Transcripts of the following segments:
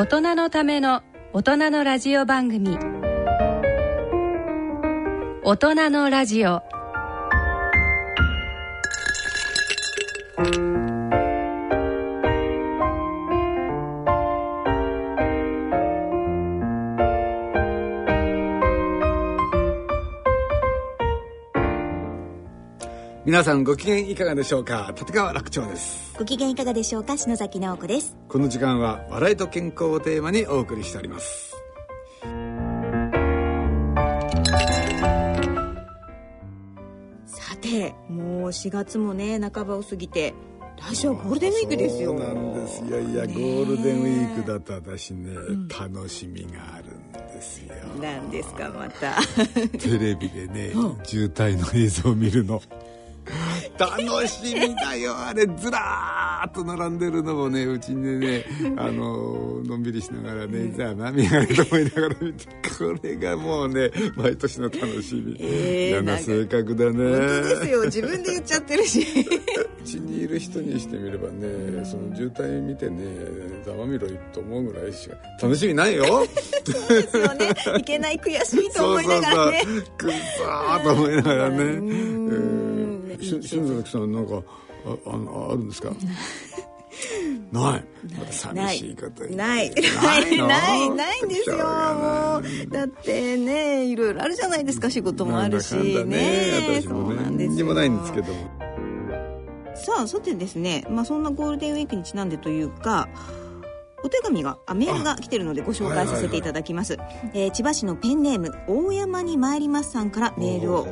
大人のための大人のラジオ番組。大人のラジオ。皆さんご機嫌いかがでしょうか？立川楽長です。ご機嫌いかがでしょうか？篠崎直子です。この時間は笑いと健康をテーマにお送りしております。さてもう4月もね半ばを過ぎて来週はゴールデンウィークですよ。そうなんです。いやいやゴールデンウィークだと私ね、楽しみがあるんですよ。なんですかまた。テレビでね、渋滞の映像を見るの楽しみだよ。あれずらーっと並んでるのもねうちにね あののんびりしながらね、じゃあ何があると思いながら見てこれがもうね毎年の楽しみ、えー嫌な性格だね。本当ですよ。自分で言っちゃってるし。うちにいる人にしてみればねその渋滞見てねざまみろいと思うぐらいしか楽しみないよ。ですよね。いけない悔しいと思いながらね。そうそうそう。くっそーと思いながらね。うんえーし篠崎さんなんかああのあるんですか？ない。また寂しいこと言ってない。ないの？ないないんですよ。もうだってねいろいろあるじゃないですか仕事もあるし。なんだかんだね私もそうなんねですよ。何にもないんですけども。さあさてですね、まあ、そんなゴールデンウィークにちなんでというかお手紙があメールが来てるのでご紹介させていただきます、えー千葉市のペンネーム大山に参りますさんからメールを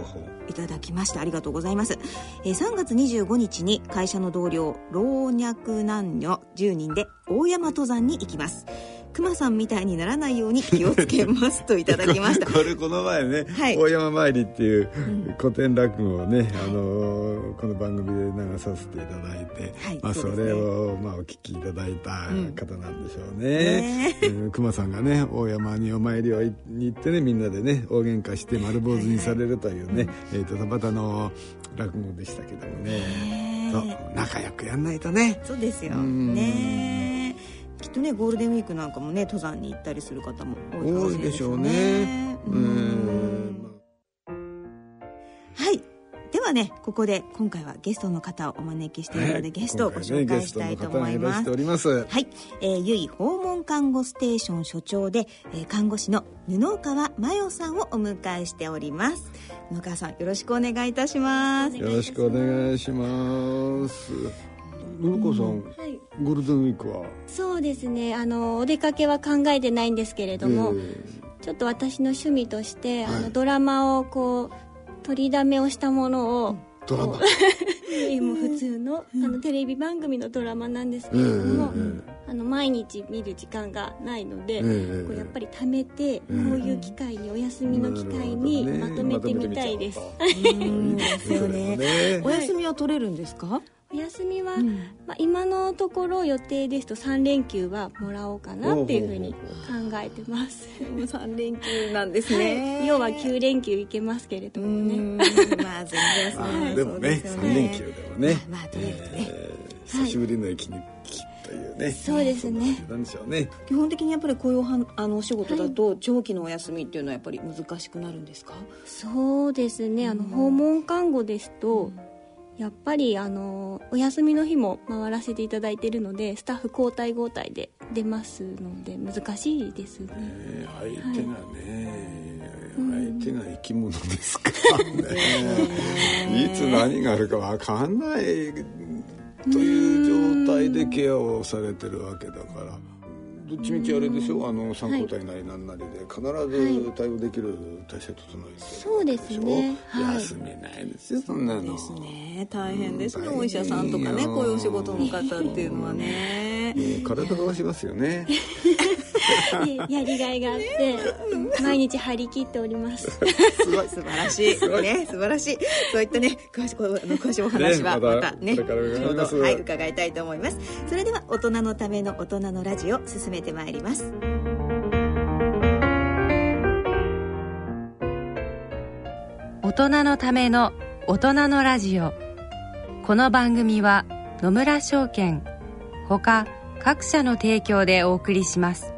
いただきましたありがとうございます、えー3月25日に会社の同僚老若男女10人で大山登山に行きます熊さんみたいにならないように気をつけますといただきました。これこの前ね、はい。大山参りっていう古典落語をね、あのーこの番組で流させていただいて、はいまあ、それを、まあ、お聞きいただいた方なんでしょうね。ねうん。熊さんがね大山にお参りをいに行ってねみんなでね大喧嘩して丸坊主にされるというね、えー、と田端の落語でしたけどもね。ねそう仲良くやんないとね。そうですよ。うん。ねきっとねゴールデンウィークなんかもね登山に行ったりする方も多いかもしれないでしょうね。ねううん。んはい。ではねここで今回はゲストの方をお招きしているので、ゲストをご紹介したいと思います。ねます。はい、えー、ゆい訪問看護ステーション所長で、えー看護師の布川真代さんをお迎えしております。布川さんよろしくお願いいたします。よろしくお願いします。ののこさん、はい、ゴールデンウィークは？そうですね。あのお出かけは考えてないんですけれども、えちょっと私の趣味として、あはい。のドラマをこう取りだめをしたものを、ードラマ？もう 普通の,、あのテレビ番組のドラマなんですけえれども、えあの毎日見る時間がないので、ええこうやっぱり貯めて、んこういう機会にお休みの機会にまとめてみたいです、まとめてみちゃおうとうんですね。お休みは取れるんですか、お休みは、まあ、今のところ予定ですと3連休はもらおうかなっていうふうに考えてます。3連休なんですはねい、要は9連休行けますけれどうもね。ん。まあ全然まはいあでもね、そうですよ三連休でもね。まあとりあえずね。えー久しぶりの駅に来というね。そうですね。そんなんでしょうね。基本的にやっぱりこういうあのお仕事だと長期のお休みっていうのはやっぱり難しくなるんですか？そうですね。あの訪問看護ですと、やっぱりあのお休みの日も回らせていただいているのでスタッフ交代交代で出ますので難しいですねえー相手がね、相手が生き物ですからね。いつ何があるかわかんないという状態でケアをされてるわけだから。どっちみちあれでしょあの参考体なりなんなりで必ず対応できる体制整えてそうですね。はい。休めないですよそんなの。ですね。大変ですね、うん。お医者さんとかねこういうお仕事の方っていうのはね。うん。体がわしますよね。で やりがいがあって毎日張り切っております。すごい素晴らしい。ね素晴らしい。そういったね詳しくあの詳しいお話はねまたねはい伺いたいと思います。それでは大人のための大人のラジオ進めてまいります。大人のための大人のラジオ。この番組は野村証券ほか各社の提供でお送りします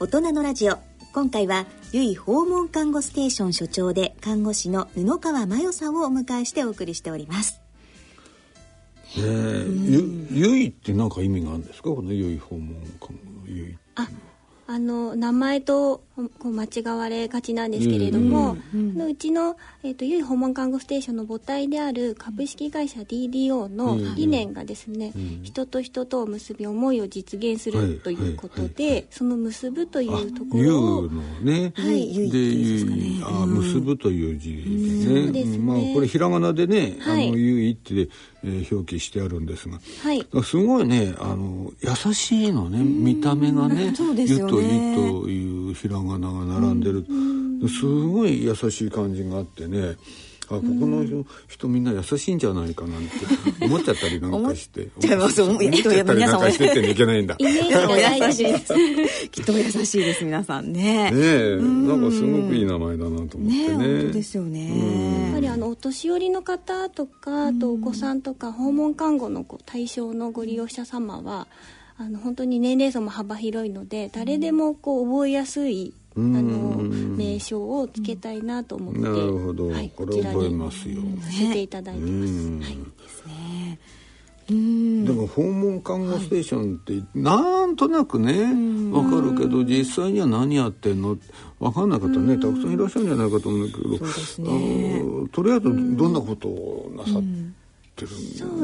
大人のラジオ。今回は由い訪問看護ステーション所長で看護師の布川真代さんをお迎えしてお送りしております。ねえゆゆいって何か意味があるんですか？このゆい訪問看護のゆいああの名前とこう間違われがちなんですけれども、あのうちの、えー、とゆい訪問看護ステーションの母体である株式会社 DDO の理念がですね、人と人とを結び思いを実現するということで、その結ぶというとこゆろをうのね、はいであ結ぶという字でね,、ですね。まあこれひらがなでね、はい。あのゆいって、えー表記してあるんですが。はい。すごいねあの優しいのね見た目がねゆといというひらがなが並んでる、すごい優しい感じがあってね。あここの人人みんな優しいんじゃないかなんて思っちゃったりなんかして。思っちゃいます。思っちゃったり。なんかしてっていけな。いんだきっとお優しいです皆さんね。ねえなんかすごくいい名前だなと思ってね。ね本当ですよやっねぱりあのお年寄りの方とかあとお子さんとか訪問看護のこう対象のご利用者様はあの本当に年齢層も幅広いので誰でもこう覚えやすいあの名称をつけたいなと思って、なるほど。はい、これ覚えこちらにますよ。させていただいてます。うんはい。でも訪問看護ステーションってなんとなくねわかるけど実際には何やってんの？わかんない方ね。たくさんいらっしゃるんじゃないかと思うんだけどね。のとりあえずどんなことをなさってる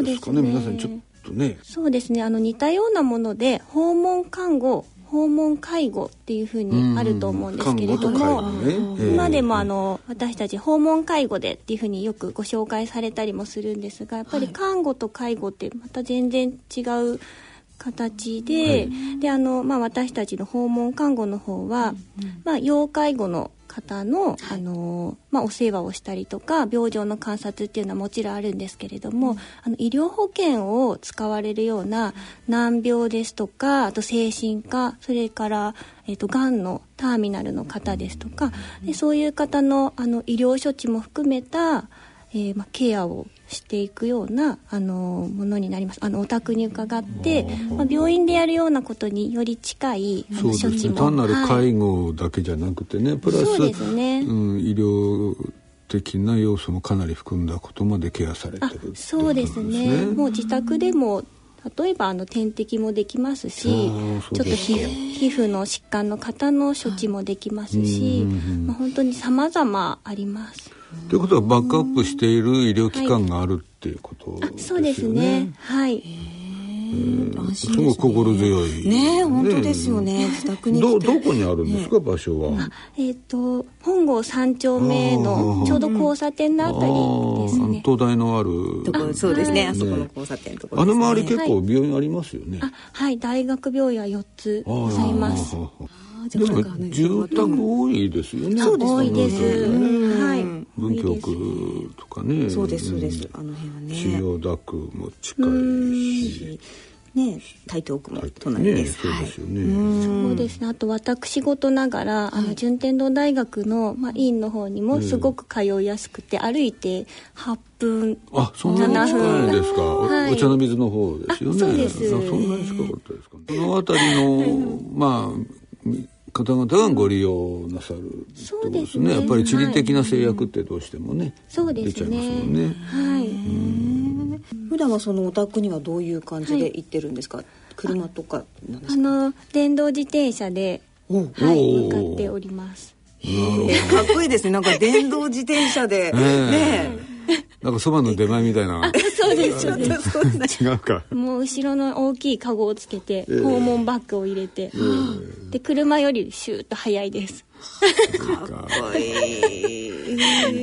んですかね。皆さんちょっとね。そうですね。あの似たようなもので訪問看護訪問介護っていうふうにあると思うんですけれども、ねええ今でもあの私たち訪問介護でっていうふうによくご紹介されたりもするんですがやっぱり看護と介護ってまた全然違う形で,、であのまあ、私たちの訪問看護の方は、まあ、要介護の方のあの、まあ、お世話をしたりとか病状の観察っていうのはもちろんあるんですけれども、あの医療保険を使われるような難病ですとかあと精神科それから、えっとがんのターミナルの方ですとかでそういう方のあの医療処置も含めた、えーまあ、ケアをしていくようなあのものになります。あのお宅に伺って、まあ、病院でやるようなことにより近いあそうですね。単なるはい介護だけじゃなくてねプラスそうですね。うん、医療的な要素もかなり含んだことまでケアされてあるそうですね。もう自宅でも例えばあの点滴もできますしちょっと皮膚の疾患の方の処置もできますし、まあ、本当に様々ありますということはバックアップしている医療機関があるっていうことですよね。そうですねはい安すごい心強い。ね本当ですよね自宅にどどこにあるんですか、場所は。えっ、と本郷三丁目のちょうど交差点のあたりですね東大のある。とこそうですねはいあそこの交差点のところあの周り結構病院ありますよね。あはい大学病院は4つございますじゃでもあなんかね住宅多いですよね。そうです多いです。ねはい文京区とかね。そうですそうです。あの辺はね。千代田区も近いし。ね台東区も隣でね、すそうですよね。そうですね。あと私事ながら、あの順天堂大学の、まあ、院の方にもすごく通いやすくて、歩いて8分あ、そんなに近いですか？お茶の水の方ですよね。あそうです。あそんなに近かったですか？その辺りの、まあ、方々がご利用なさるってことですね。そうですね。やっぱり地理的な制約ってどうしてもね、そうです出ちゃいますもんね。ね。はい。普段はそのお宅にはどういう感じで行ってるんですか、車とかなんですあかの電動自転車で、おはい、向かっております。えーかっこいいですね。なんか電動自転車でえ。ねなんかそばの出前みたいな。そうですそうです。ね 違うか。もう後ろの大きいカゴをつけて、え訪問バッグを入れて、で車よりシューッと速いですかっこいい。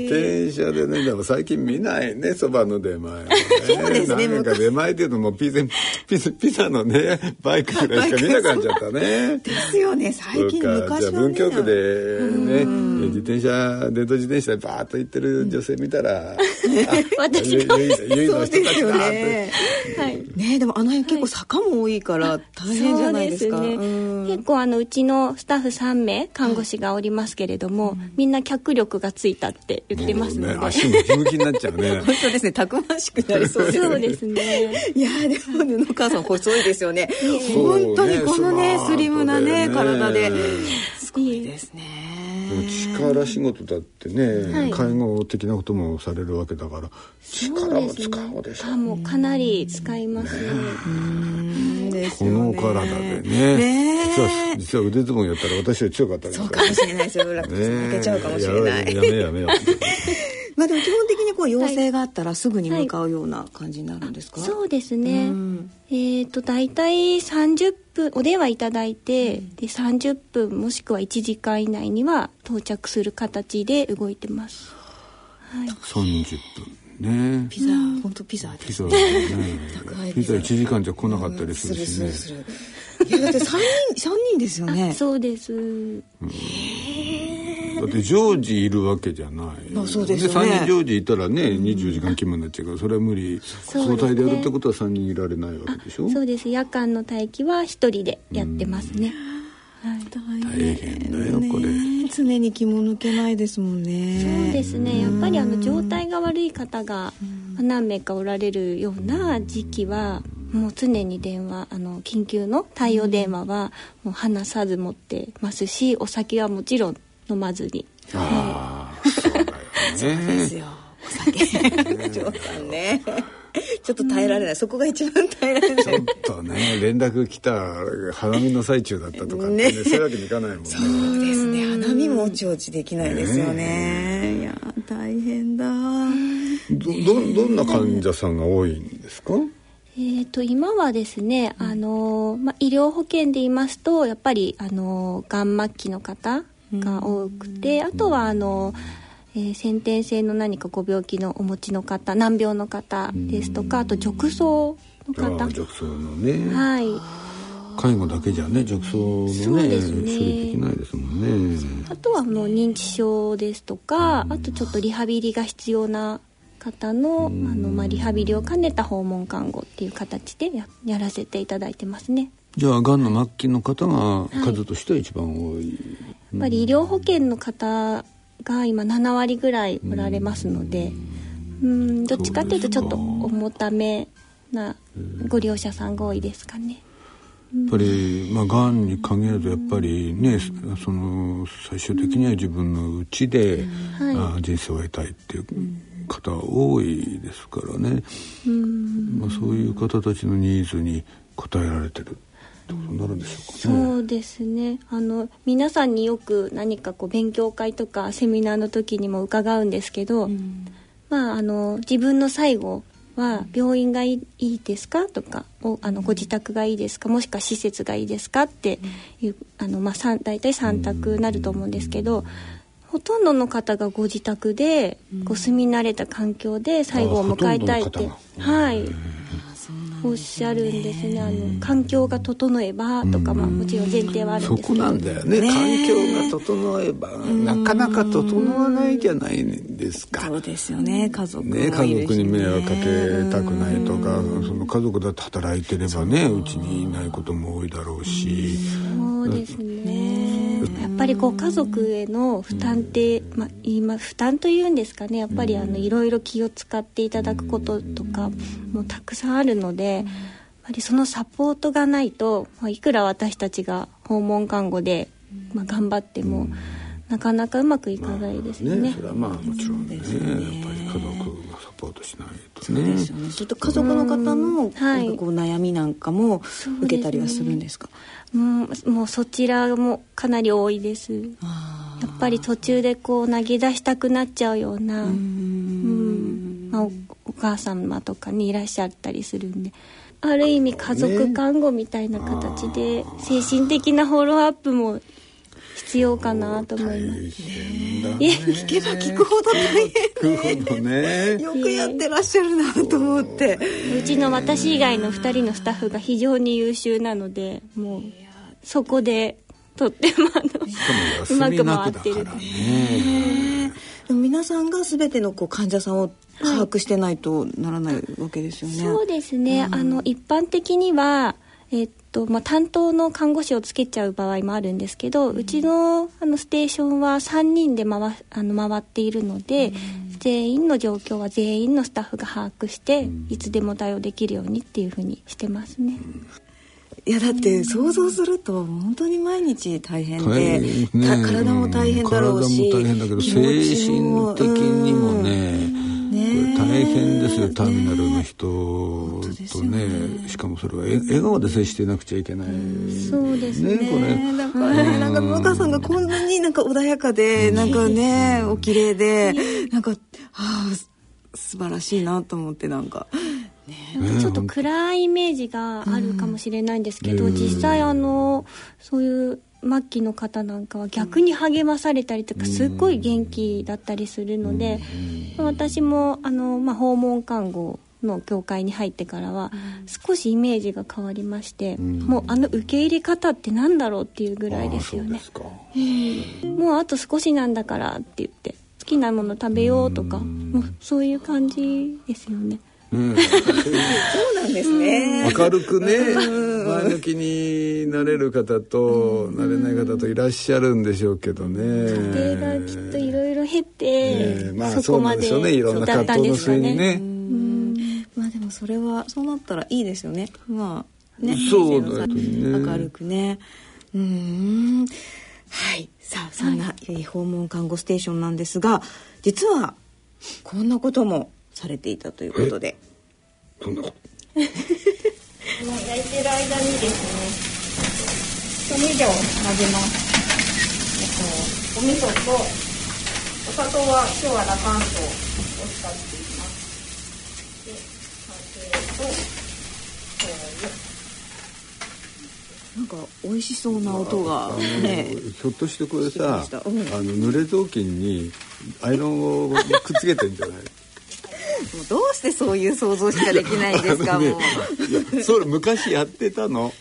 電車でねでも最近見ないねそばの出前はね。そうですねなんか出前っていうともうピザピザピザのねバイクぐらいしか見なくなっちゃったね。ですよね最近昔はね。文京区でね自転車電動自転車でバーッと行ってる女性見たら、私ゆゆいゆいの人たちそうですよだって、ねはい。ねでもあの辺結構坂も多いから大変じゃないですか。そうですね。うん。結構あのうちのスタッフ3名看護師がおりますけれども、みんな脚力がついたって言ってますので、ね足ムキムキになっちゃうね。本当ですねたくましくなりそう。ですそうですね。いやでも布川さん細いですよね。本当にこのねスリムなねで。ね体ですごいですね力仕事だってね、はい。介護的なこともされるわけだから力を使うでしょ。あもうかなり使いますねうん。ですこよねの体でね。ね実は実は腕相撲やったら私より強かったですそうかもしれないですよ。楽負けちゃうかもしれない。やめやめやめまあでも基本的にこう要請があったらすぐに向かうような感じになるんですか、そうですね、うん。えっ、と大体30分お電話いただいて、で30分もしくは1時間以内には到着する形で動いてます。はい。30分。ね。ピザ、本当ピザでピザすね。ピザ。1時間じゃ来なかったりするしね。するするするだって三人三人ですよね。そうです。だって常時いるわけじゃない。あそうですよね。3人常時いたらね24時間勤務になっちゃうからそれは無理。交代でやるってことは3人いられないわけでしょ？そうです。夜間の待機は一人でやってますね、はい大変だよこれ。ね。常に気も抜けないですもんね。そうですね。やっぱりあの状態が悪い方がまあ何名かおられるような時期はもう常に電話あの緊急の対応電話はもう離さず持ってますしお酒はもちろん飲まずに。ああそうだよね。ですよ。お酒。ジョーさんね。ちょっと耐えられない、そこが一番耐えられない。ちょっとね連絡来た花見の最中だったとかってねね。そういうわけにいかないもんね。そうですね。花見もおちおちできないですよね。いや大変だ。どどどんな患者さんが多いんですか？えー、と今はですね、あのまあ、医療保険で言いますとやっぱりあのがん末期の方が多くて、あとはあの、えー先天性の何かご病気のお持ちの方難病の方ですとかあと褥瘡の方。褥瘡のね。はい。介護だけじゃね褥瘡のねね。処理できないですもんね。あとはあの認知症ですとかあとちょっとリハビリが必要な方のあの、まあ、リハビリを兼ねた訪問看護っていう形でややらせていただいてますね。じゃあがんの末期の方が数としては一番多い、やっぱり医療保険の方が今7割ぐらいおられますので。うん。どっちかっていうとちょっと重ためなご利用者さんが多いですかね。やっぱりまあがんに限らずやっぱりねその最終的には自分のうちで、はい。あ人生を得たいっていう方多いですからね、まあ、そういう方たちのニーズに応えられてるってことになるんでしょうかね。そうですね。あの皆さんによく何かこう勉強会とかセミナーの時にも伺うんですけど、まあ、あの自分の最後は病院がいいですかとかおあのご自宅がいいですかもしくは施設がいいですかっていうあの、まあ、大体3択なると思うんですけどほとんどの方がご自宅でこう住み慣れた環境で最後を迎えたいってはい。おっしゃるんですね。あの環境が整えばとか、まあ、もちろん前提はあるんそこですけど。なんだよね。環境が整えばなかなか整わないじゃないですか。そうですよね家族ね、家族に迷惑かけたくないとかその家族だって働いてればねうちにいないことも多いだろうし。そうですねぱりこう家族への負担って、まあ、今負担というんですかね。やっぱりあのいろいろ気を使っていただくこととかもたくさんあるのでやっぱりそのサポートがないと、まあ、いくら私たちが訪問看護で、まあ、頑張っても、なかなかうまくいかないですよね。ねそれはまあもちろんねやっぱり家族サポートしないとそうでねすよね。家族の方のはいなんかこう悩みなんかも受けたりはするんですか？うん、もうそちらもかなり多いです。やあっぱり途中でこう投げ出したくなっちゃうようなーううん。んまあ、おお母様とかにいらっしゃったりするんで。ある意味家族看護みたいな形で精神的なフォローアップも必要かなと思います大変だね聞けば聞くほど大変。聞くほどねよくやってらっしゃるなと思って。うちの私以外の2人のスタッフが非常に優秀なのでもうそこでとってもあのうまく回ってるからねでも皆さんが全てのこう患者さんを把握してないとならないわけですよね。そうですね、あの一般的には、えっとまあ、担当の看護師をつけちゃう場合もあるんですけど、うちのあのステーションは3人で回あの回っているので、全員の状況は全員のスタッフが把握して、いつでも対応できるようにっていうふうにしてますね。いやだって想像すると本当に毎日大変大で、変。ねた体も大変だろうし体も大変だけど気精持ちも神的にもね大変ですよターミナルの人とね。ね。しかもそれはえ笑顔で接してなくちゃいけない。そうですね。ねこれ。ねだからねなんか野川さんがこんなになんか穏やかでなんかねお綺麗でなんかはあ素晴らしいなと思ってなんか。なんかちょっと暗いイメージがあるかもしれないんですけど、うん。実際あのそういう末期の方なんかは逆に励まされたりとかすっごい元気だったりするので、私もあの、まあ、訪問看護の協会に入ってからは少しイメージが変わりまして、ん。もうあの受け入れ方ってなんだろうっていうぐらいですよね。もうあと少しなんだからって言って好きなもの食べようとかもうそういう感じですよね。うん。そうなんですね。明るくね前向きになれる方となれない方といらっしゃるんでしょうけどね。家庭がきっといろいろ経えて、え。まあそこまでそうなんでしょうねいろんな葛藤のですかね。末にね。まあでもそれはそうなったらいいですよね。まあね。そうだよね。明るくね。うーん。はい。さあそんな、えー訪問看護ステーションなんですが実はこんなこともされていたということで。そんなこと？焼いてる間にですね調味料を混ぜますえっとお味噌とお砂糖は今日はラカントを使っていますで酒となんか美味しそうな音が。ねひょっとしてこれさ、うん。あの濡れ雑巾にアイロンをくっつけてんじゃない？もうどうしてそういう想像しかできないんですかねもう。それ昔やってたの。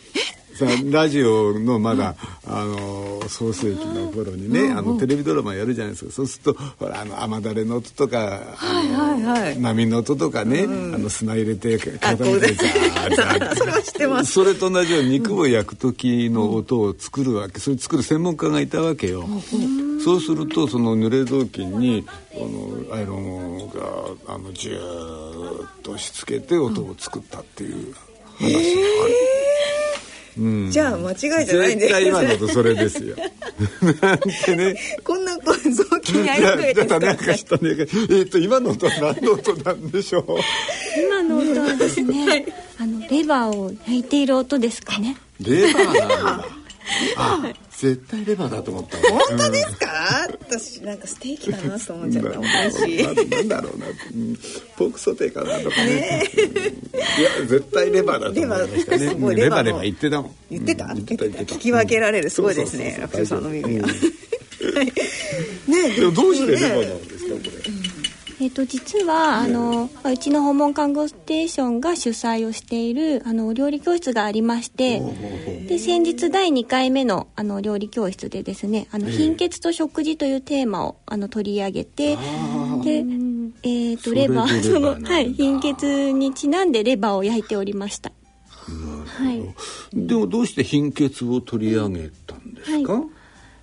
さラジオのまだ、あの創世紀の頃にね、あのテレビドラマやるじゃないですか。そうするとほらあの雨だれの音とか、あのはいはい。波の音とかね、あの砂入れて固めてザーザーって。それは知ってます。それと同じように肉を焼く時の音を作るわけ。それ作る専門家がいたわけよ。そうするとその濡れ雑巾にこのアイロンがあのジューッとしつけて音を作ったっていう話がある。うんじゃあ間違いじゃないんです絶対今のとそれですよ。なんてね。こんなこう雑巾にありが とうだからなんかしたね。えっと今の音は何の音なんでしょう。今の音はですね、あのレバーを焼いている音ですかねレバーなんだ。あ、絶対レバーだと思った。本当ですか？私なんかステーキかなと思っちゃった。美味しい。ななんだろうな、うんポークソテーかなとかね。うんいや絶対レバーだと思いましたね。レバレバーレレバーのバー言ってたもん。言ってた？うん。言ってた言ってた。聞き分けられる。すごいですね。うん。楽勝さんの耳がうんねでもどうしてレバーなんねですか？これ。えっと実はあのまあうちの訪問看護ステーションが主催をしているあのお料理教室がありましてで先日第2回目のあの料理教室でですねあの貧血と食事というテーマをあの取り上げてで、えっとそれでレバーレそのはい貧血にちなんでレバーを焼いておりました。はい。でもどうして貧血を取り上げたんですか？は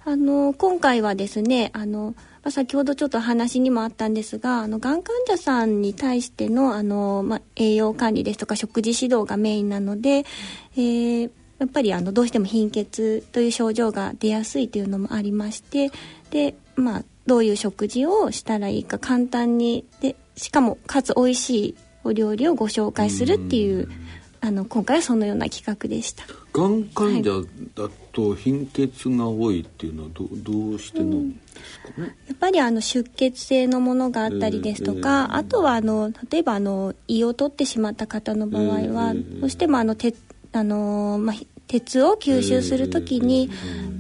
あの今回はですねあの、まあ、先ほどちょっと話にもあったんですがあのがん患者さんに対してのあの、まあ、栄養管理ですとか食事指導がメインなので、えーやっぱりあのどうしても貧血という症状が出やすいというのもありましてでまあどういう食事をしたらいいか簡単にでしかもかつ美味しいお料理をご紹介するっていうあの今回はそのような企画でした。がん患者だと貧血が多いっていうのはどどうしてなんですかね、やっぱりあの出血性のものがあったりですとか、えーあとはあの例えばあの胃を取ってしまった方の場合は、えーどうしてもあの鉄あの、まあ、鉄を吸収するときに、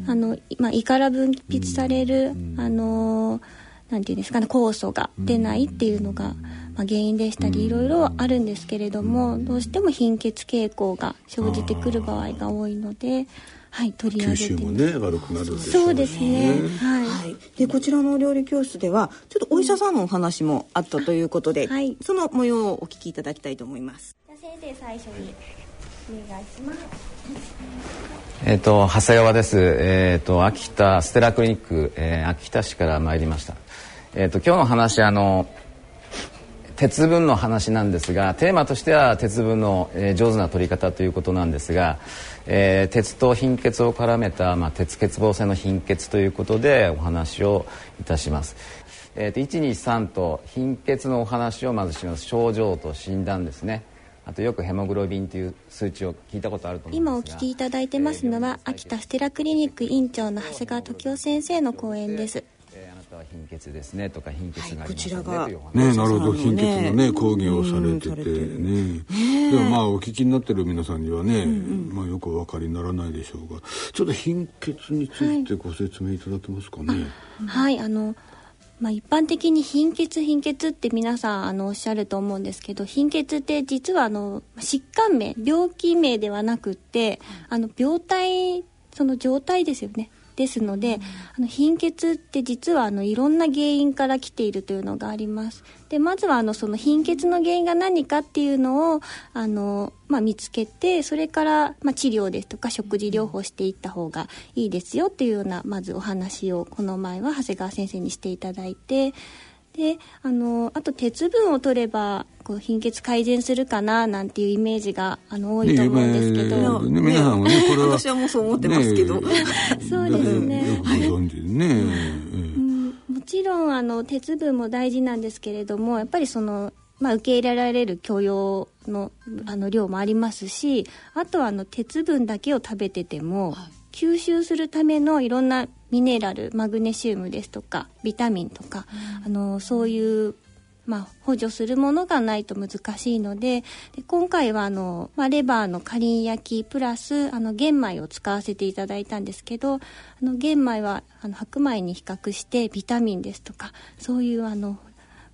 あのまあ、胃から分泌される、あのなんていうんですかね酵素が出ないっていうのが、まあ、原因でしたりいろいろあるんですけれどもどうしても貧血傾向が生じてくる場合が多いので、はい、取り上吸収げてもね悪くなるでしょそうですね。はいはい、でこちらのお料理教室ではちょっとお医者さんのお話もあったということで、はいその模様をお聞きいただきたいと思います。じゃあ先生最初にお願いします。えっ、と長谷川です。えっ、と秋田ステラクリニック、えー秋田市から参りました。えっ、と今日の話あの鉄分の話なんですがテーマとしては鉄分の、えー上手な取り方ということなんですが、えー鉄と貧血を絡めた、まあ、鉄欠乏性の貧血ということでお話をいたします。えーと123と貧血のお話をまずします症状と診断ですねあとよくヘモグロビンという数値を聞いたことあると思うんですが今お聞きいただいてますのは秋田ステラクリニック院長の長谷川時夫先生の講演です。ですねとか貧血がありこますねなるほど貧血のね講義をされててね。でもまあお聞きになってる皆さんにはね、まあよくお分かりにならないでしょうが。ちょっと貧血についてご説明いただけますかね、はい、あの、まあ、一般的に貧血貧血って皆さんあのおっしゃると思うんですけど貧血って実はあの疾患名病気名ではなくってあの病態その状態ですよねですので、あの貧血って実はあのいろんな原因から来ているというのがあります。でまずはあのその貧血の原因が何かっていうのをあの、まあ、見つけてそれから、まあ、治療ですとか食事療法していった方がいいですよっていうようなまずお話をこの前は長谷川先生にしていただいてであのあと鉄分を取ればこう貧血改善するかななんていうイメージがあの多いと思うんですけど、ね。皆さんはね これは私はもうそう思ってますけど、ね そうですね。よくご存知でね、うんもちろんあの鉄分も大事なんですけれどもやっぱりその、まあ、受け入れられる許容のあの量もありますしあとはあの鉄分だけを食べてても、吸収するためのいろんなミネラルマグネシウムですとかビタミンとか、あのそういうまあ、補助するものがないと難しいのでで今回はあの、まあ、レバーのかりん焼きプラスあの玄米を使わせていただいたんですけどあの玄米はあの白米に比較してビタミンですとかそういうあの、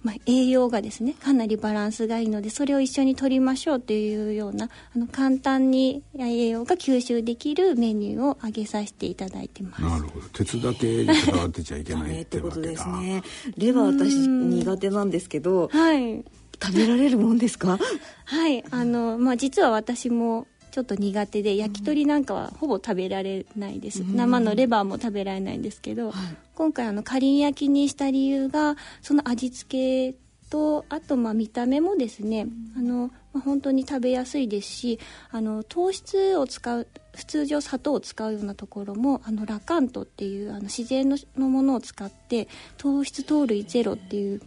まあ、栄養がですねかなりバランスがいいのでそれを一緒に取りましょうというようなあの簡単に栄養が吸収できるメニューを挙げさせていただいてます。なるほど。鉄だけにこだわってちゃいけないってことですね。レバー私苦手なんですけどはい。食べられるもんですか？はい。あの、まあ、実は私もちょっと苦手で焼き鳥なんかはほぼ食べられないです、生のレバーも食べられないんですけど、今回あのかりん焼きにした理由がその味付けとあとまあ見た目もですね、あのまあ、本当に食べやすいですしあの糖質を使う普通常砂糖を使うようなところもあのラカントっていうあの自然ののものを使って糖質糖類ゼロっていう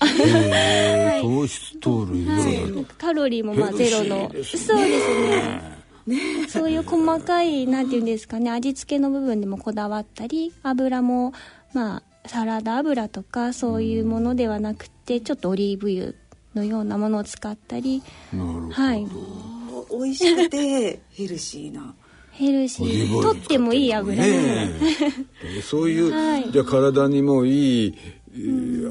えー 糖質糖類ゼロだはい、カロリーもまあゼロの。そうですねそういう細かいなんていうんですかね味付けの部分でもこだわったり油もまあサラダ油とかそういうものではなくてちょっとオリーブ油のようなものを使ったり。なるほど、はい。美味しくてヘルシーな。ヘルシー。とってもいい油。ね そういう、はい。じゃあ体にもいい、えー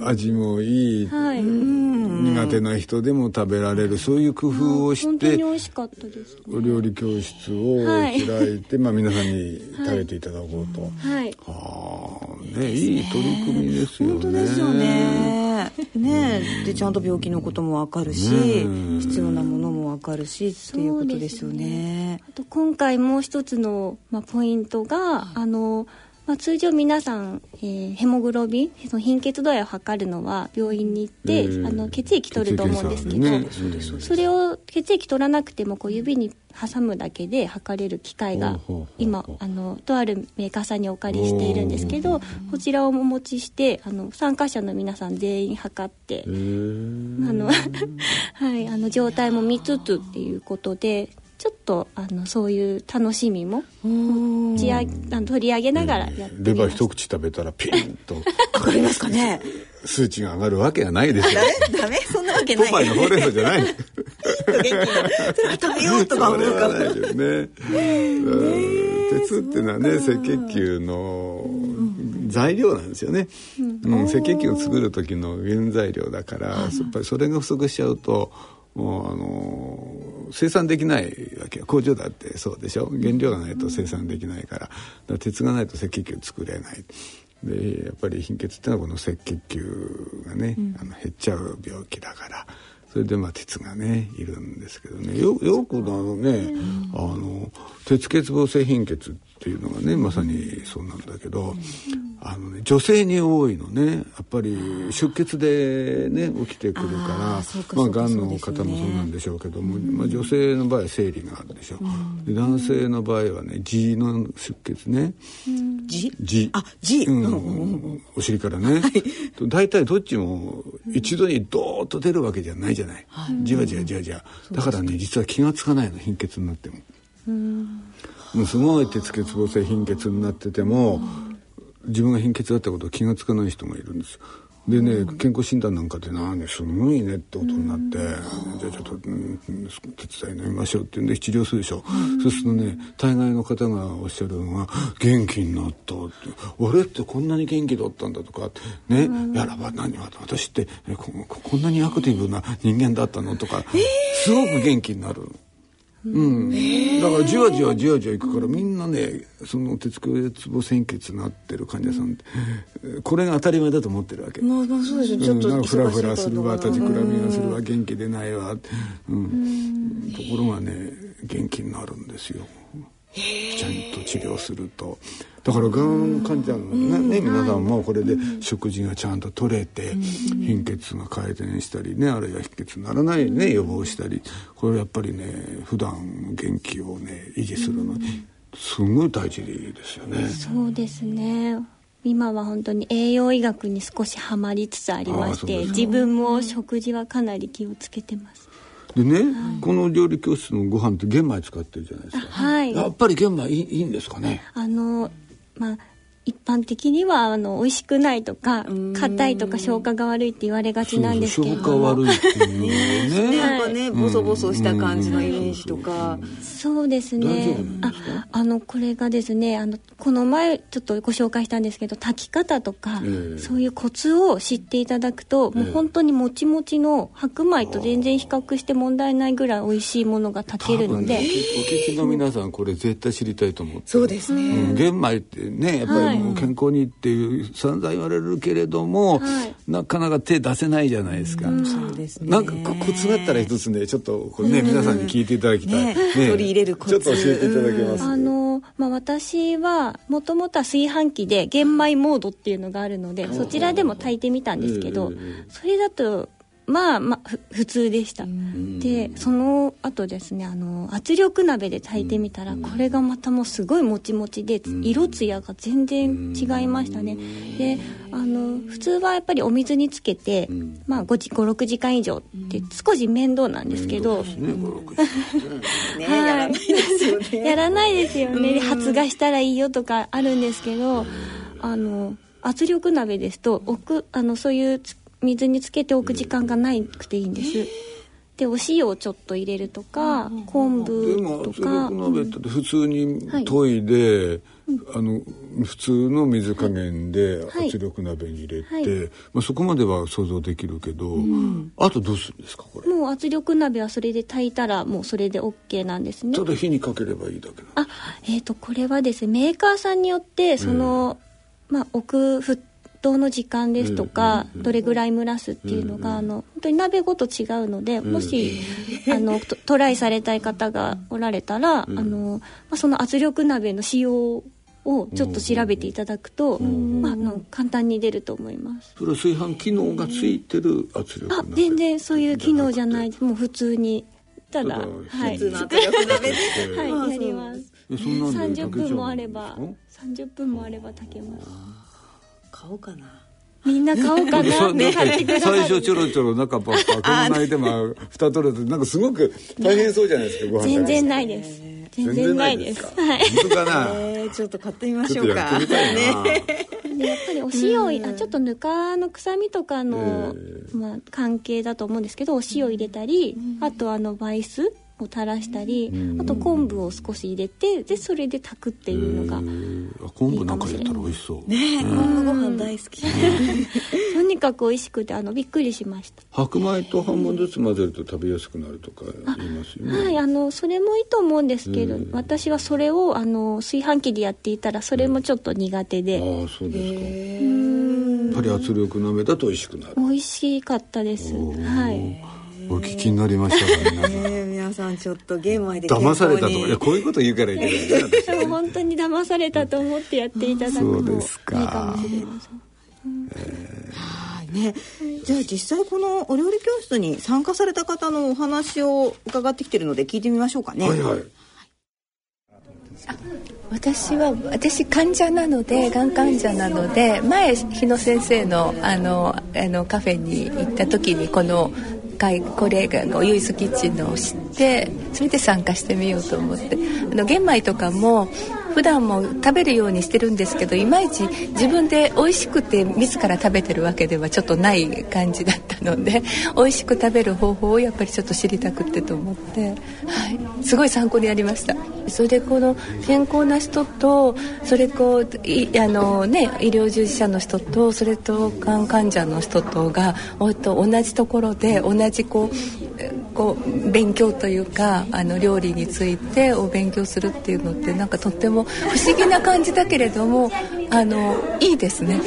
味もいい、はい。苦手な人でも食べられる。そういう工夫をし本当にて美味しかったですね。お料理教室をはい開い。て、まあ皆さんに食べていただこうと、はい。はあねいい取り組みですよね。本当ですよね。ねでちゃんと病気のこともわかるしね必要なものもわかるしっていうことですよね。あと今回もう一つの、まあ、ポイントが、あの、ままあ、通常皆さん、えーヘモグロビンその貧血度合いを測るのは病院に行って、えーあの血液取ると思うんですけど、ね。それを血液取らなくてもこう指に挟むだけで測れる機械が今あのとあるメーカーさんにお借りしているんですけどこちらをお持ちしてあの参加者の皆さん全員測ってあの はいあの状態も見つつっていうことでちょっとあのそういう楽しみも持ちあの取り上げながらやってレバー一口食べたらピンと。かかりますかね？数値が上がるわけがないですよ。ダメ？そんなわけない。ポパイのほうれん草じゃない。食べようとか思うからはないよねうん鉄っていうのはね赤血球の材料なんですよね、うん。赤血球を作る時の原材料だからやっぱりそれが不足しちゃうともうあの生産できないわけよ。工場だってそうでしょ？原料がないと生産できないから。だから鉄がないと赤血球作れない。でやっぱり貧血っていうのはこの赤血球がね、あの減っちゃう病気だから。それでまあ鉄がねいるんですけどね。よよくあのね、あの鉄欠乏性貧血っていうのがねまさにそうなんだけど、あのね、女性に多いのねやっぱり出血でね起きてくるからまあがんの方もそうなんでしょうけども、まあ、女性の場合は生理があるでしょ、で男性の場合はね痔の出血ね、じ痔？あ痔。うん。お尻からね、と大体どっちも一度にドーッと出るわけじゃないじゃない、じわじわじわじわ。だからね実は気がつかないの貧血になっても。もうすごい鉄欠乏性貧血になってても、自分が貧血だったことを気がつかない人がいるんですでね、健康診断なんかで「なあねすごいね」ってことになって「じゃあちょっと、うん、手伝い飲みましょう」って言うんで治療するでしょ、そうするとね大概の方がおっしゃるのが「元気になった」って「俺ってこんなに元気だったんだ」とか「ね、やらば何私ってえこんなにアクティブな人間だったの?」とか、すごく元気になる。うん、だからじわじわじわじわいくからみんなねその鉄欠乏性貧血になってる患者さんこれが当たり前だと思ってるわけ。まあまあそうですね。ちょっとフラフラするわと立ちくらみがするわ元気出ないわ、うん、ところがね元気になるんですよちゃんと治療すると。だからがん患者のね,、ね皆さんもこれで食事がちゃんと取れて、貧血が改善したりねあるいは貧血にならないね予防したり。これやっぱりね普段元気をね維持するのにすごい大事ですよね。そうですね。今は本当に栄養医学に少しはまりつつありまして自分も食事はかなり気をつけてますでね、この料理教室のご飯って玄米使ってるじゃないですか。はいやっぱり玄米いいいいんですかね？あのまあ一般的にはあの美味しくないとか硬いとか消化が悪いって言われがちなんですけど。も化悪いっていうのね。やっぱねボソボソした感じのイメージとか。そうですね。ああのこれがですねあのこの前ちょっとご紹介したんですけど炊き方とか、ええ。そういうコツを知っていただくと、もう本当にもちもちの白米と全然比較して問題ないぐらい美味しいものが炊けるので、ねお聞きの皆さんこれ絶対知りたいと思って。そうですね。うん玄米ってねやっぱりもう健康にっていう散々言われるけれども、はい。なかなか手出せないじゃないですか。そうですね。なんかこコツがあったら一つねちょっとこれね、皆さんに聞いていただきたい、ね。取り入れるコツ。ちょっと教えていただけます？あの、まあ、私はもともとは炊飯器で玄米モードっていうのがあるのでそちらでも炊いてみたんですけどそれだとまあまあふ普通でした。でその後ですねあの圧力鍋で炊いてみたらこれがまたもうすごいもちもちで色艶が全然違いましたね。であの普通はやっぱりお水につけて、まあ、56時間以上って少し面倒なんですけど、ね5 6ねはい。やらないですよね。発芽したらいいよとかあるんですけどあの圧力鍋ですと置くあのそういうつ水につけておく時間がなくていいんです。でお塩をちょっと入れるとか昆で布も圧とか力鍋って普通に研いで、あの普通の水加減ではい。圧力鍋に入れて、はい。まあ、そこまでは想像できるけど、あとどうするんですかこれ？もう圧力鍋はそれで炊いたらもうそれで OK なんですね。ただ火にかければいいだけあえー、とこれはですねメーカーさんによってその、まあ、置く沸騰の時間ですとか、どれぐらい蒸らすっていうのが、あの本当に鍋ごと違うので、もしあのトトライされたい方がおられたら、あのまあ、その圧力鍋の使用をちょっと調べていただくと、まあ、あの簡単に出ると思います。それは炊飯機能がついてる圧力あ全然そういう機能じゃない。もう普通にただはい、普通の圧力鍋。ではい、やります。えそんなんで30分もあれば炊けちゃうんです30分もあれば炊けます買おうかな。みんな買おうかな。ね最い。初ちょろちょろ中 パッパーこの間も蓋取れてなんかすごく大変そうじゃないですかご飯全然いないです。全然ないですはい。本当かな？えー、ちょっと買ってみまちょっとやしょうかってみたいな。でやっぱりお塩をあちょっとぬかの臭みとかの、まあ、関係だと思うんですけどお塩入れたり、あとあのバイスを垂らしたり、あと昆布を少し入れてでそれで炊くっていうのが、昆布なんか入れたら美味しそう。ねえ昆布ご飯大好き。とにかく美味しくてあのびっくりしました。白米と半分ずつ混ぜると食べやすくなるとか言いますよね。はい、あのそれもいいと思うんですけど、私はそれをあの炊飯器でやっていたらそれもちょっと苦手で、ああそうですか。やっぱり圧力鍋だと美味しくなる。美味しかったです。はい。お聞きになりましたか皆さん。えー、皆さんちょっと玄米で騙されたとかこういうこと言うからいけないね。本当に騙されたと思ってやっていただくそう。といいですか。かもしれません。ね。じゃあ実際このお料理教室に参加された方のお話を伺ってきてるので聞いてみましょうかね。はいはい。私は私患者なのでがん患者なので前日野先生のあのあのカフェに行った時にこの回これがおユイスキッチンのを知ってそれで参加してみようと思って。あの玄米とかも普段も食べるようにしてるんですけどいまいち自分で美味しくて自ら食べてるわけではちょっとない感じだったので 美味しく食べる方法をやっぱりちょっと知りたくってと思って、はい、すごい参考になりました。それでこの健康な人とそれこうあの、ね、医療従事者の人とそれとがん患者の人とがおと同じところで同じこうこう勉強というかあの料理についてを勉強するっていうのってなんかとっても不思議な感じだけれどもあのいいですね。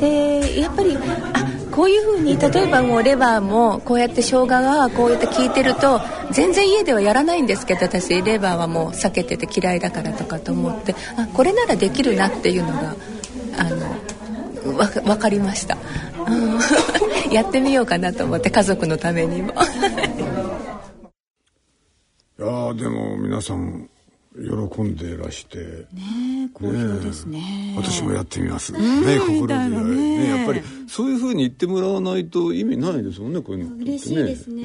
でやっぱりあこういうふうに例えばもうレバーもこうやって生姜がこうやって効いてると全然家ではやらないんですけど私レバーはもう避けてて嫌いだからとかと思ってあこれならできるなっていうのがあのわ分かりました、やってみようかなと思って家族のためにも。いやでも皆さん喜んでいらして。ね好評ですね。私もやってみます。ね、心強い。ね、やっぱりそういうふうに言ってもらわないと意味ないですもんね、こういうの。嬉しいですね。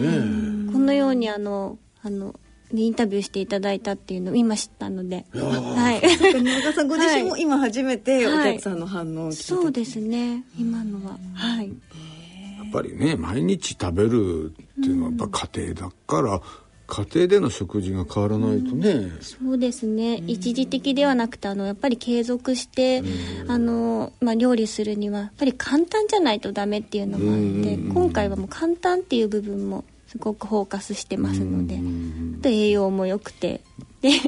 このようにあのあのねインタビューしていただいたっていうのを今知ったので、はい、宮川さん ご自身もはい。今初めておはい客さんの反応を聞いたそうですね。今のは。はい。やっぱりね、毎日食べるっていうのはやっぱ家庭だから、家庭での食事が変わらないとね。そうですね、一時的ではなくてあのやっぱり継続して、あのまあ、料理するにはやっぱり簡単じゃないとダメっていうのもあって、今回はもう簡単っていう部分もすごくフォーカスしてますので、あと栄養も良くてで最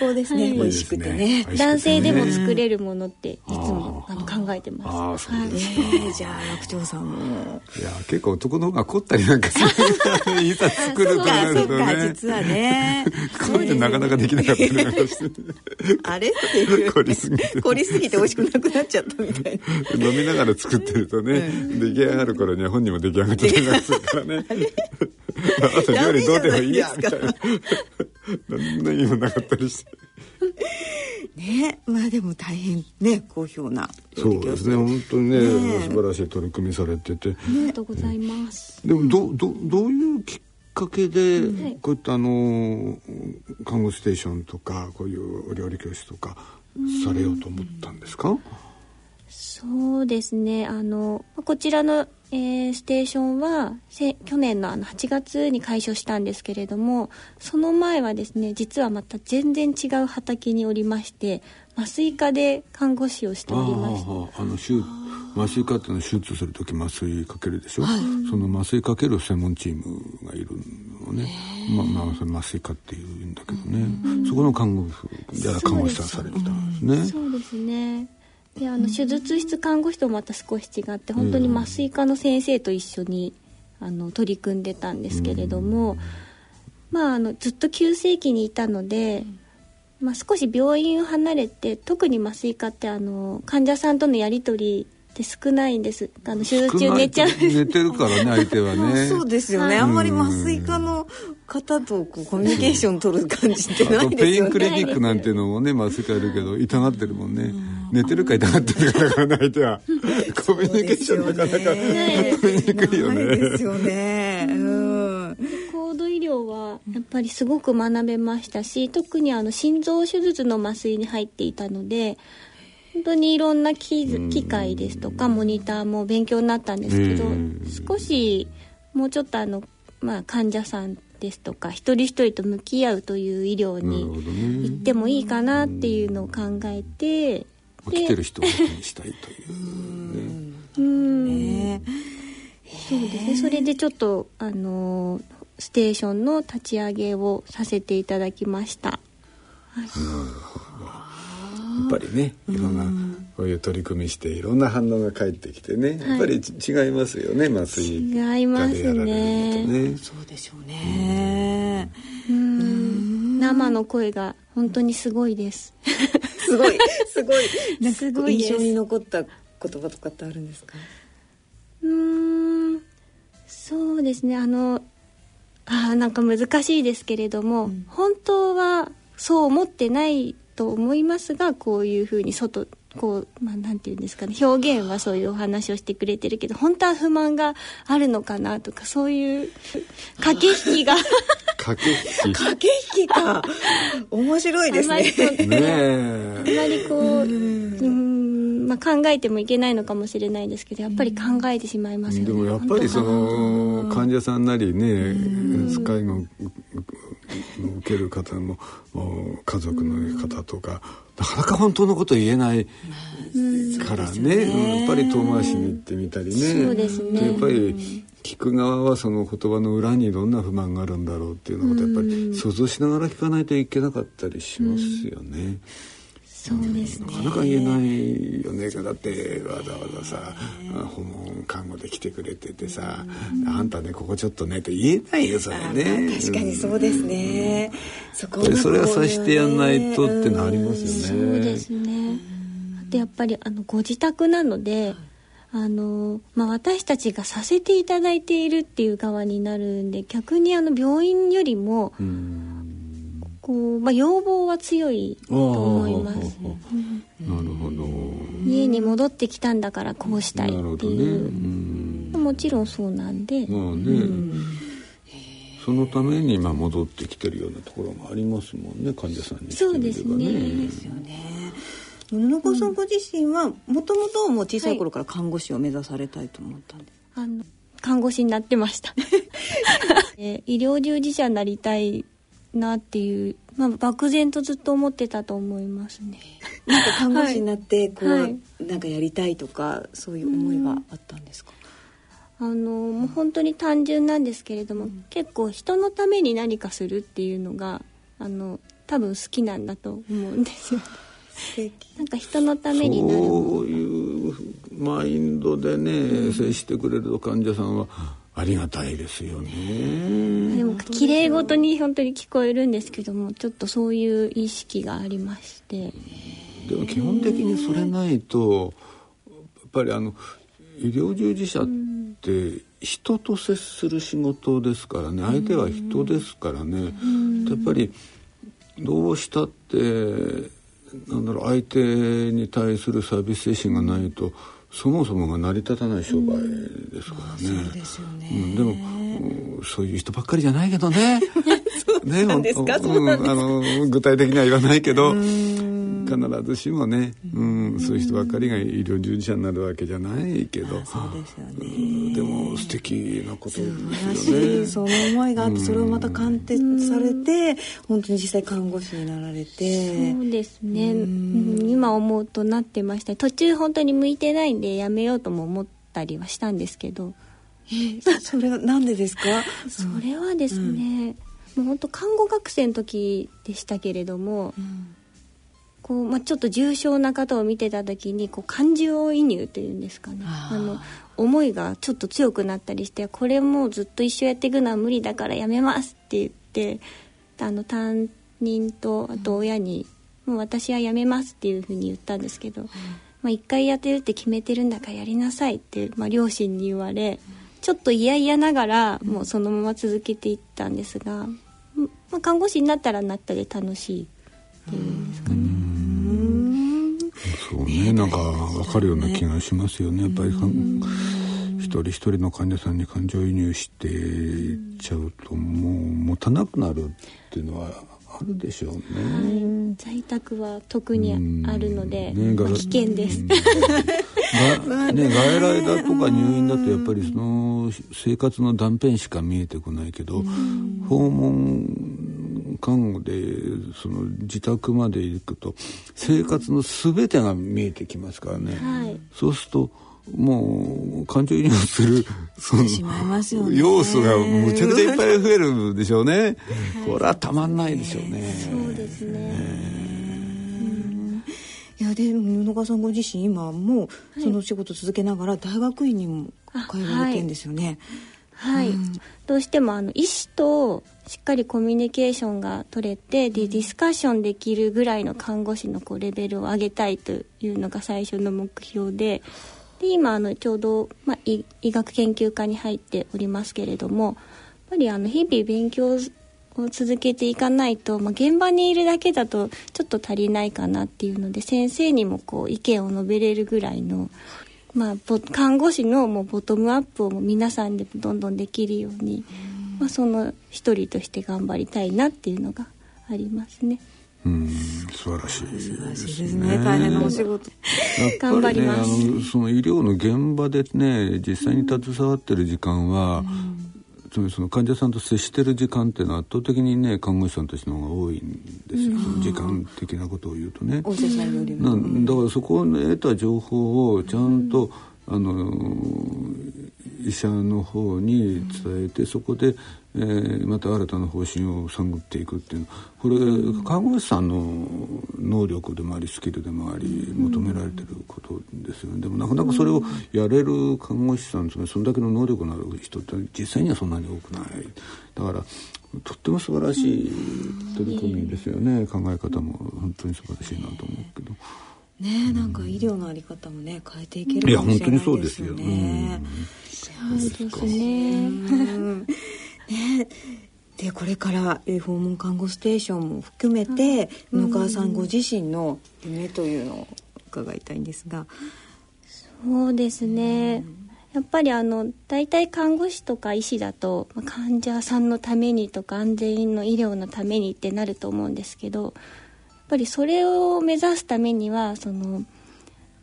高ですね、はい。美味しくてね。男性でも作れるものっていつもあの考えてます。ああ、そうですか。えーじゃあ楽長さんも。いや、結構男の方が凝ったりなんかする。いざ作るとそうかそうなるとね。か実はね。こういうのなかなかできなかったりなんかして。あれ？っていう凝りすぎて凝りすぎて美味しくなくなっちゃったみたいな。飲みながら作ってるとね、出来上がる頃には本人も出来上がってたりするからね。あと料理どうでもいいや、みたいな。何の意味もなかったりして。ねまあでも大変ね好評なそうですね、本当にね、ねえ素晴らしい取り組みされてて。ありがとうございます、でも、ど、ど、どういうきっかけで、こういったあの、看護ステーションとか、こういうお料理教室とか、されようと思ったんですか？そうですね。あのこちらの、えーステーションはせ去年のあの8月に開所したんですけれどもその前はですね実はまた全然違う畑におりまして麻酔科で看護師をしておりましてあの手麻酔科っていうのは手術する時麻酔かけるでしょ、その麻酔かける専門チームがいるのね。まあまあ麻酔科っていうんだけどね、そこの看護婦看護師さんされてたんですね。そうですねであの手術室看護師とまた少し違って本当に麻酔科の先生と一緒にあの取り組んでたんですけれども、まああのずっと急性期にいたので、まあ、少し病院を離れて特に麻酔科ってあの患者さんとのやり取りって少ないんです。あの手術中寝ちゃう寝てるからね相手はね。そうですよね、あんまり麻酔科の方とこうコミュニケーション取る感じってないですよね。ペインクリニックなんていうのもね 麻酔科いるけど痛がってるもんね。寝てるか痛がってるかだからね相手は コミュニケーションなかなか取りにくいよないですねよね。うん。高度医療はやっぱりすごく学べましたし特にあの心臓手術の麻酔に入っていたので本当にいろんな機機械ですとかモニターも勉強になったんですけどうん。少しもうちょっとあの、まあ、患者さんですとか一人一人と向き合うという医療に行っねてもいいかなっていうのを考えて来てる人をしたいという。うん。ね。そうですね。それでちょっとあのステーションの立ち上げをさせていただきました。やっぱりねいろんなこういう取り組みしていろんな反応が返ってきてねやっぱりち違いますよね麻酔違いますね。科でやられるのとね。そうでしょうねうん。生の声が本当にすごいです。すごい。すごい。すごい印象に残った言葉とかってあるんですか？うーん。そうですね。あのあーなんか難しいですけれども、本当はそう思ってないと思いますがこういうふうに外こう、まあ、なんていうんですかね表現はそういうお話をしてくれてるけど本当は不満があるのかなとかそういう駆け引きが。駆け引き。駆け引きか。面白いですね。あまりこうねあえまりこううん、まあ、考えてもいけないのかもしれないですけどやっぱり考えてしまいますよね。でもやっぱりその患者さんなりね介護を受ける方ももう家族の方とかなかなか本当のこと言えないからね。やっぱり遠回しに行ってみたりね。ねでやっぱり聞く側はその言葉の裏にどんな不満があるんだろうっていうようなことやっぱり想像しながら聞かないといけなかったりしますよね。そうですね。なかなか言えないよね。だってわざわざさ訪問看護で来てくれててさ「あんたねここちょっとね」って言えないよそれね。確かにそうですね、そこそれはさしてやんないとってのありますよね。そうですね。あとやっぱりあのご自宅なので、あのまあ私たちがさせていただいているっていう側になるんで、逆にあの病院よりもうんこうまあ要望は強いと思います。なるほど。家に戻ってきたんだからこうしたいなるほどね。っていうう。ん。もちろんそうなんで、まあね。そのためにまあ戻ってきてるようなところもありますもんね患者さんにしてみればそうですね。布子さんご自身はもともともう小さい頃から看護師を目指されたいと思ったんです、あの看護師になってました。えー医療従事者になりたいなっていう、まあ、漠然とずっと思ってたと思いますね。なんか看護師になってこう、はい。なんかやりたいとかそういう思いがあったんですか、あのもう本当に単純なんですけれども、結構人のために何かするっていうのがあの多分好きなんだと思うんですよ。なんか人のためになるそういうマインドでね、接してくれる患者さんはありがたいですよね。でも綺麗ごとに本当に聞こえるんですけどもちょっとそういう意識がありまして。でも基本的にそれないとやっぱりあの医療従事者って人と接する仕事ですからね。相手は人ですからね。やっぱりどうしたってなんだろう相手に対するサービス精神がないとそもそもが成り立たない商売ですからね。そうですよね。うん、でもうんそういう人ばっかりじゃないけどね。ね本当そうなんあの具体的には言わないけど必ずしもね、うん、そういう人ばっかりが医療従事者になるわけじゃないけど。そうですよね。うんでも素敵なこと素晴らですよね。しいその思いがあってそれをまた鑑定されて本当に実際看護師になられて。そうですね、うん、今思うとなってました。途中本当に向いてないんでやめようとも思ったりはしたんですけど。それはなんでですか？それはですね、もう本当看護学生の時でしたけれども、こうまあ、ちょっと重症な方を見てた時にこう感情移入というんですかね。あの思いがちょっと強くなったりしてこれもうずっと一生やっていくのは無理だからやめますって言ってあの担任とあと親にもう私は辞めますっていうふうに言ったんですけど、まあ、1回やってるって決めてるんだからやりなさいって、まあ、両親に言われちょっと嫌々ながらもうそのまま続けていったんですが、まあ、看護師になったらなったで楽しいっていうんですかね。そうね、なんか分かるような気がしますよね。やっぱり一人一人の患者さんに感情移入していっちゃうともう持たなくなるっていうのはあるでしょうね、はい、在宅は特にあるので、ねまあ、危険です、ね、外来だとか入院だとやっぱりその生活の断片しか見えてこないけど訪問看護でその自宅まで行くと生活の全てが見えてきますからね、はい、そうするともう感情移入するその要素がむちゃくちゃいっぱい増えるでしょうね、はい、これはたまんないでしょうね、そうですね、いやで布川さんご自身今もその仕事続けながら大学院にも通われてるんですよね、はい、はい。うん、どうしてもあの医師としっかりコミュニケーションが取れてでディスカッションできるぐらいの看護師のこうレベルを上げたいというのが最初の目標でで今あのちょうど、まあ、医学研究科に入っておりますけれどもやっぱりあの日々勉強を続けていかないと、まあ、現場にいるだけだとちょっと足りないかなっていうので先生にもこう意見を述べれるぐらいの、まあ、看護師のもうボトムアップを皆さんでどんどんできるように、まあ、その一人として頑張りたいなっていうのがありますね。うん素晴らしいですね。大変なお仕事。頑張ります。あのその医療の現場でね実際に携わってる時間は、つまりその患者さんと接してる時間っていうのは圧倒的にね看護師さんたちの方が多いんですよ、その時間的なことを言うとね。お医者さんよりも。だからそこを、ね、得た情報をちゃんと、あの医者の方に伝えてそこでえー、また新たな方針を探っていくっていう。これ看護師さんの能力でもありスキルでもあり求められてることですよね。でもなかなかそれをやれる看護師さんつまりそれだけの能力のある人って実際にはそんなに多くない。だからとっても素晴らしい取り組みですよね。考え方も本当に素晴らしいなと思うけど。ねなんか医療のあり方もね変えていけるかもしれないですよね。いや本当にそうですよ。うん、そうですね。ね でこれから、え訪問看護ステーションも含めて野川さんご自身の夢というのを伺いたいんですが。そうですね、やっぱりあの大体看護師とか医師だと、まあ、患者さんのためにとか安全の医療のためにってなると思うんですけどぱりそれを目指すためにはその、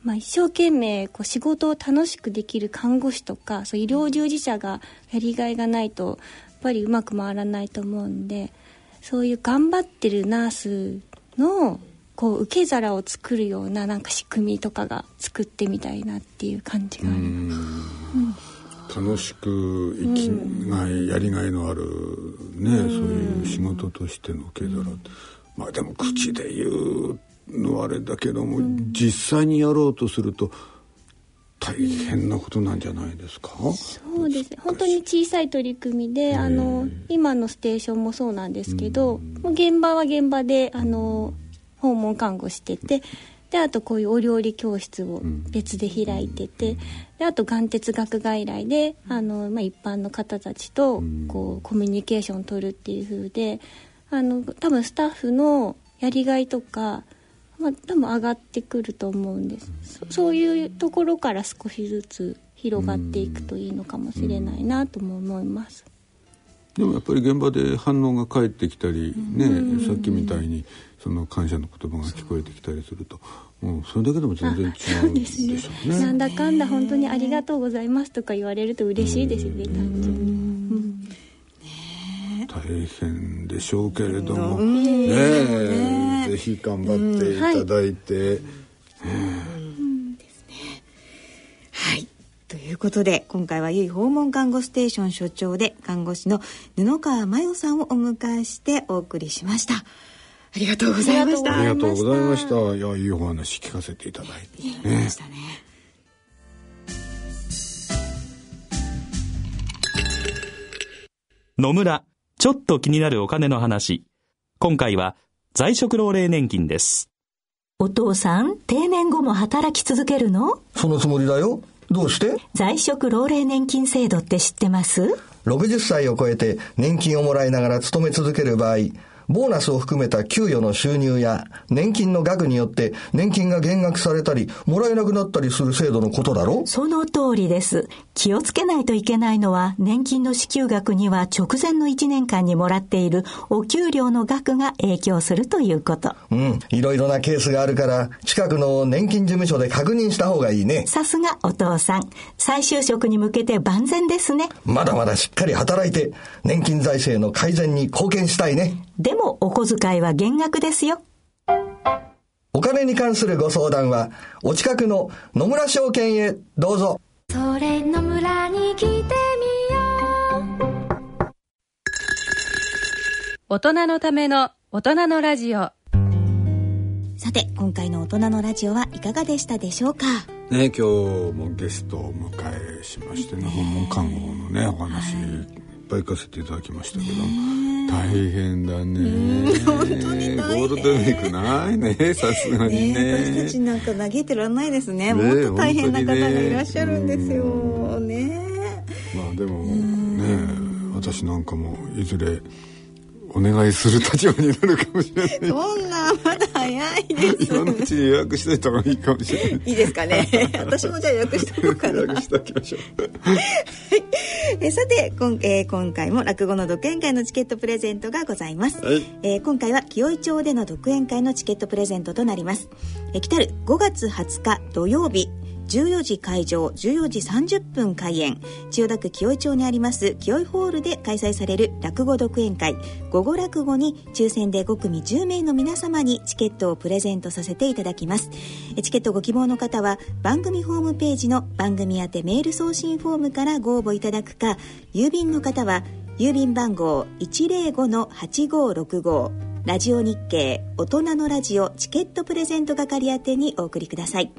まあ、一生懸命こう仕事を楽しくできる看護師とかそう医療従事者がやりがいがないとぱりうまく回らないと思うんでそういう頑張ってるナースのこう受け皿を作るようななんか仕組みとかが作ってみたいなっていう感じがあります。楽しく生きがい、うん、やりがいのあるね、そういう仕事としての受け皿、うん、まあでも口で言うのはあれだけども、うん、実際にやろうとすると大変なことなんじゃないですか、そうですね。本当に小さい取り組みであの今のステーションもそうなんですけど、もう現場は現場であの訪問看護しててであとこういうお料理教室を別で開いてて、であと眼哲学外来であの、まあ、一般の方たちとこうコミュニケーションを取るっていう風であの多分スタッフのやりがいとかまあ、多分上がってくると思うんですそそういうところから少しずつ広がっていくといいのかもしれないなとも思います。でもやっぱり現場で反応が返ってきたりね、さっきみたいにその感謝の言葉が聞こえてきたりするともうそれだけでも全然違うでしょうね。なんだかんだ本当にありがとうございますとか言われると嬉しいですよね、単純に。大変でしょうけれども、ねえ、ぜひ頑張っていただいて。はい。ということで今回はゆい訪問看護ステーション所長で看護師の布川真代さんをお迎えしてお送りしました。ありがとうございました。ありがとうございました。いやいいお話聞かせていただいて、ね。したね。野村ちょっと気になるお金の話。今回は在職老齢年金です。お父さん、定年後も働き続けるの？そのつもりだよ。どうして？在職老齢年金制度って知ってます ?60 歳を超えて年金をもらいながら勤め続ける場合、ボーナスを含めた給与の収入や年金の額によって年金が減額されたり、もらえなくなったりする制度のことだろその通りです。気をつけないといけないのは、年金の支給額には直前の1年間にもらっているお給料の額が影響するということ。うん、いろいろなケースがあるから、近くの年金事務所で確認した方がいいね。さすがお父さん。再就職に向けて万全ですね。まだまだしっかり働いて、年金財政の改善に貢献したいね。でもお小遣いは減額ですよ。お金に関するご相談は、お近くの野村証券へどうぞ。それ野村に来てみよう。大人のための大人のラジオ。さて、今回の大人のラジオはいかがでしたでしょうか？ね、今日もゲストを迎えしましてね、訪問看護のね、お話、はいぱい行かせていただきましたけど。大変だね。本当にゴールデンウィークないね。さすがにね。私たちなんか嘆いてらんないですね。もっと大変な方がいらっしゃるんですよ。ね。まあでもね私なんかもいずれお願いする立場になるかもしれない。そんなまだ早いです。今のうちに予約しといた方がいいかもしれない。いいですかね。私もじゃあ予約しとこうかな。予約しておきましょうえさて今,、えー、今回も落語の独演会のチケットプレゼントがございます、はい、えー、今回は清井町での独演会のチケットプレゼントとなります、えー、来たる5月20日土曜日14時会場14時30分開演。千代田区清井町にあります清井ホールで開催される落語独演会。午後落語に抽選で5組10名の皆様にチケットをプレゼントさせていただきます。チケットご希望の方は番組ホームページの番組宛てメール送信フォームからご応募いただくか郵便の方は郵便番号105-8565ラジオ日経大人のラジオチケットプレゼント係宛てにお送りください。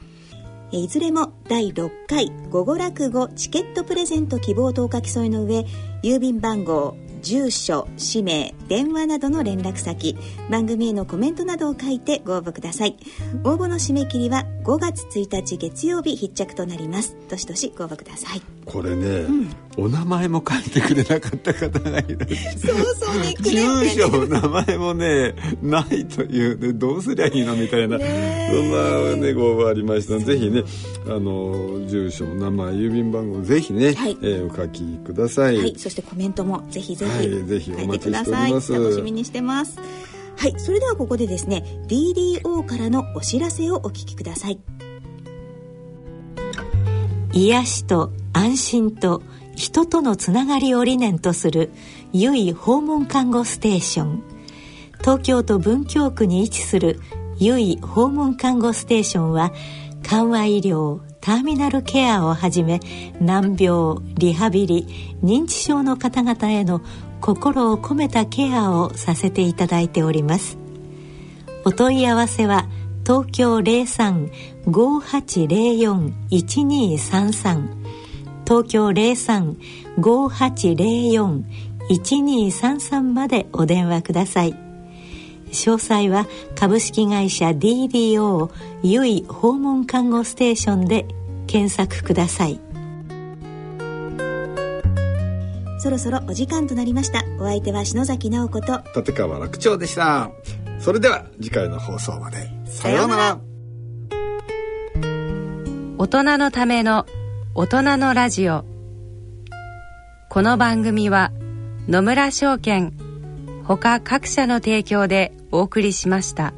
いずれも第6回午後落語チケットプレゼント希望とお書き添えの上郵便番号住所氏名電話などの連絡先番組へのコメントなどを書いてご応募ください。応募の締め切りは5月1日月曜日必着となります。どしどしご応募ください。これね、うん、お名前も書いてくれなかった方がいるそうそうね住所名前もねないというでどうすりゃいいのみたいなそんなねご応募ありました。ぜひねあの住所名前郵便番号ぜひね、はい、えー、お書きください、はい、そしてコメントもぜひぜひはい、ぜひお待ちしております。楽しみにしてます。はい。それではここでですね DDO からのお知らせをお聞きください。癒しと安心と人とのつながりを理念とする由い訪問看護ステーション。東京都文京区に位置する由い訪問看護ステーションは緩和医療ターミナルケアをはじめ難病リハビリ認知症の方々への心を込めたケアをさせていただいております。お問い合わせは東京03-5804-1233東京03-5804-1233までお電話ください。詳細は株式会社 DDO ゆい訪問看護ステーションで検索ください。そろそろお時間となりました。お相手は篠崎直子と立川楽長でした。それでは次回の放送まで。さようなら。大人のための大人のラジオこの番組は野村証券ほか各社の提供でお送りしました。